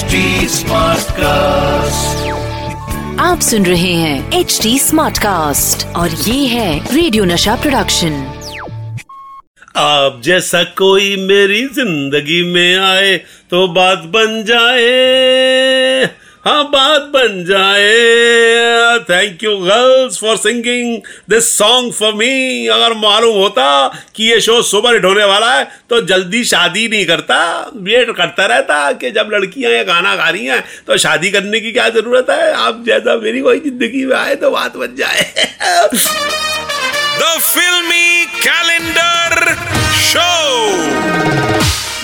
HD cast आप सुन रहे हैं एच डी स्मार्ट कास्ट और ये है रेडियो नशा प्रोडक्शन आप जैसा कोई मेरी ज़िंदगी में आए तो बात बन जाए। हाँ बात बन जाए। Thank you girls for singing this song for me अगर मालूम होता कि ये शो सुपर हिट होने वाला है तो जल्दी शादी नहीं करता। वेट करता रहता कि जब लड़कियाँ ये गाना गा रही हैं तो शादी करने की क्या ज़रूरत है? आप जैसा मेरी कोई ज़िंदगी में आए तो बात बन जाए। Filmy Calendar Show.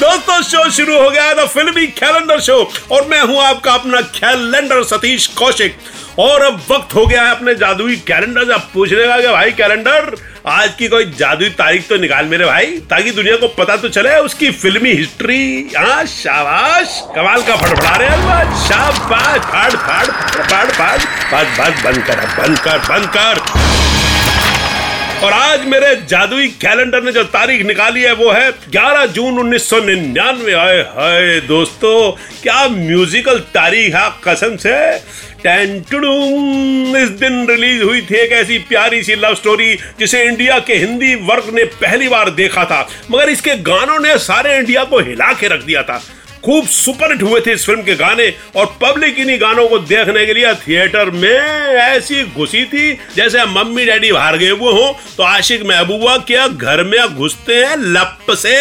दोस्तों शो शुरू हो गया द फिल्मी कैलेंडर शो और मैं हूँ आपका अपना कैलेंडर सतीश कौशिक। और अब वक्त हो गया है अपने जादुई कैलेंडर से। पूछने का कि भाई कैलेंडर आज की कोई जादुई तारीख तो निकाल मेरे भाई, ताकि दुनिया को पता तो चले उसकी फिल्मी हिस्ट्री हाँ शाबाश। कमाल का फड़फड़ा रहे शाबाश। फाड़ फाड़ फाड़ फाड़ बस बंद कर बंद कर बंद कर। और आज मेरे जादुई कैलेंडर ने जो तारीख निकाली है, वो है 11 जून 1999 आए हाय दोस्तों, क्या म्यूजिकल तारीख है कसम से? इस दिन रिलीज़ हुई थी एक ऐसी प्यारी सी लव स्टोरी जिसे इंडिया के हिंदी वर्ग ने पहली बार देखा था। मगर इसके गानों ने सारे इंडिया को हिला के रख दिया था। खूब सुपरहिट हुए थे इस फ़िल्म के गाने और पब्लिक इन्हीं गानों को देखने के लिए थिएटर में ऐसी घुसी थी, जैसे मम्मी डैडी बाहर गए हुए हो तो आशिक महबूबा क्या घर में घुसते हैं लप से।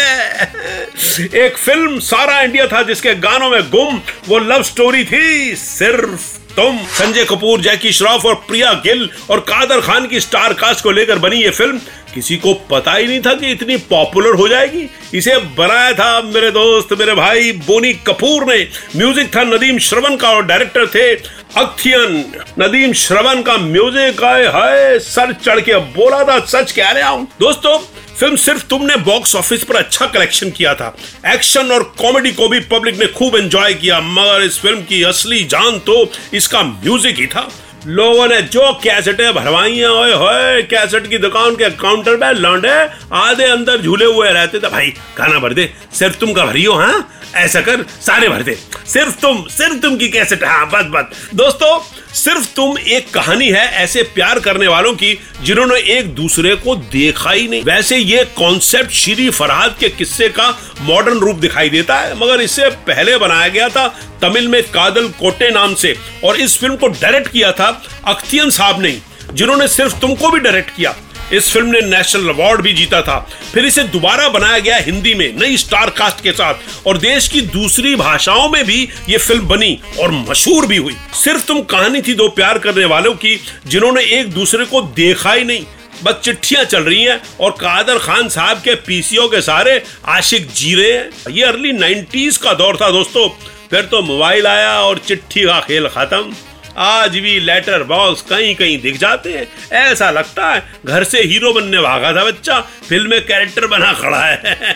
एक फ़िल्म सारा इंडिया था जिसके गानों में गुम, वो लव स्टोरी थी सिर्फ़ तुम, संजय कपूर, जैकी श्रॉफ और प्रिया गिल और कादर खान की स्टार कास्ट को लेकर बनी ये फ़िल्म, किसी को पता ही नहीं था कि इतनी पॉपुलर हो जाएगी। इसे बनाया था मेरे दोस्त, मेरे भाई बोनी कपूर ने। म्यूज़िक था नदीम श्रवण का और डायरेक्टर थे अक्थियन नदीम श्रवण का म्यूज़िक आए हाय, सर चढ़ के बोला था, सच कह रहा हूँ। दोस्तों फ़िल्म सिर्फ़ तुमने बॉक्स ऑफ़िस पर अच्छा कलेक्शन किया था। एक्शन और कॉमेडी को भी पब्लिक ने खूब एंजॉय किया, मगर इस फ़िल्म की असली जान तो इसका म्यूज़िक ही था। लोगों ने जो कैसेटें भरवाई ओए होए कैसेट की दुकान के काउंटर पे लौंडे, आधे अंदर झूले हुए रहते थे। भाई, खाना भर दे, सिर्फ़ तुम का भरियो हाँ? ऐसा कर, सारे भर दे। सिर्फ़ तुम सिर्फ़ तुम की कैसेट हाँ बस बस। दोस्तों सिर्फ़ तुम एक कहानी है ऐसे प्यार करने वालों की, जिन्होंने एक दूसरे को देखा ही नहीं। वैसे ये कॉन्सेप्ट श्री फरहाद के किस्से का मॉडर्न रूप दिखाई देता है, मगर इसे पहले बनाया गया था तमिल में कादल कोटे नाम से, और इस फ़िल्म को डायरेक्ट किया था अख्तियन साहब ने जिन्होंने सिर्फ़ तुमको भी डायरेक्ट किया। इस फ़िल्म ने नेशनल अवार्ड भी जीता था। फिर इसे दोबारा बनाया गया हिंदी में, नई स्टार कास्ट के साथ। और देश की दूसरी भाषाओं में भी ये फ़िल्म बनी और मशहूर भी हुई। सिर्फ़ तुम कहानी थी दो प्यार करने वालों की, जिन्होंने एक दूसरे को देखा ही नहीं। बस चिट्ठियाँ चल रही हैं और कादर खान साहब के पीसीओ के सारे आशिक जी रहे हैं। ये अर्ली 90s का दौर था दोस्तों। फिर तो मोबाइल आया और चिट्ठी का खेल खत्म। आज भी लेटर बॉक्स कहीं कहीं दिख जाते हैं। ऐसा लगता है घर से हीरो बनने भागा था बच्चा। फ़िल्म में कैरेक्टर बना खड़ा है।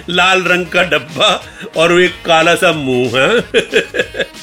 लाल रंग का डब्बा और एक काला सा मुँह, है?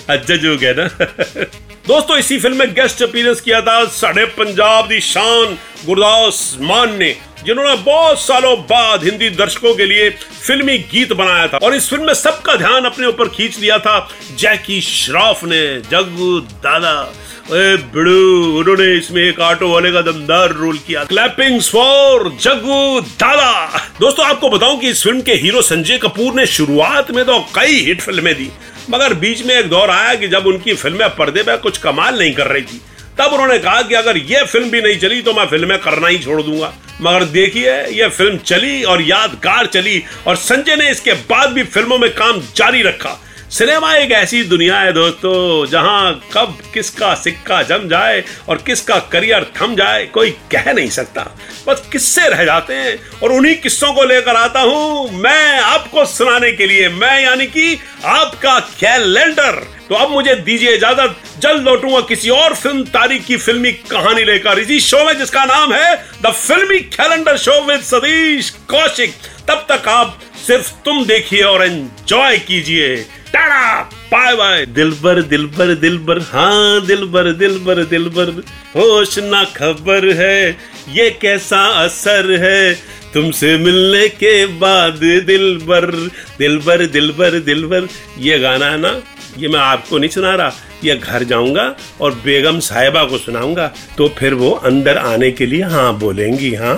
अच्छा जो है ना? दोस्तों, इसी फ़िल्म में गेस्ट अपीयरेंस किया था साढ़े पंजाब दी शान, गुरदास मान ने। जिन्होंने बहुत सालों बाद हिंदी दर्शकों के लिए फिल्मी गीत बनाया था। और इस फ़िल्म में सबका ध्यान अपने ऊपर खींच लिया था। जैकी श्रॉफ ने जग्गू दादा बिड़ू, उन्होंने इसमें एक ऑटो वाले का दमदार रोल किया। क्लैपिंग फॉर जग्गू दादा। दोस्तों, आपको बताऊँ कि इस फ़िल्म के हीरो संजय कपूर ने शुरुआत में तो कई हिट फ़िल्में दी, मगर बीच में एक दौर आया कि जब उनकी फ़िल्में पर्दे पर कुछ कमाल नहीं कर रही थी, तब उन्होंने कहा कि अगर यह फ़िल्म भी नहीं चली तो मैं फ़िल्में करना ही छोड़ दूँगा। मगर देखिए यह फ़िल्म चली और यादगार चली और संजय ने इसके बाद भी फ़िल्मों में काम जारी रखा। सिनेमा एक ऐसी दुनिया है दोस्तों, जहाँ कब किसका सिक्का जम जाए और किसका करियर थम जाए, कोई कह नहीं सकता। बस किस्से रह जाते हैं और उन्हीं किस्सों को लेकर आता हूँ मैं आपको सुनाने के लिए। मैं यानी कि आपका कैलेंडर। तो अब मुझे दीजिए इजाज़त, जल्द लौटूँगा किसी और फ़िल्म, तारीख की फिल्मी कहानी लेकर। इसी शो में जिसका नाम है the filmy calendar show with Satish Kaushik. तब तक आप सिर्फ़ तुम देखिए और एंजॉय कीजिए। Tata bye bye. दिलबर दिलबर दिलबर हाँ दिलबर दिलबर दिलबर। होश ना खबर है, ये कैसा असर है? तुमसे मिलने के बाद दिल बर दिल बर दिल बर दिल बर ये गाना है ना, ये मैं आपको नहीं सुना रहा, ये घर जाऊँगा और बेगम साहिबा को सुनाऊँगा तो फिर वो अंदर आने के लिए हाँ बोलेंगी हाँ।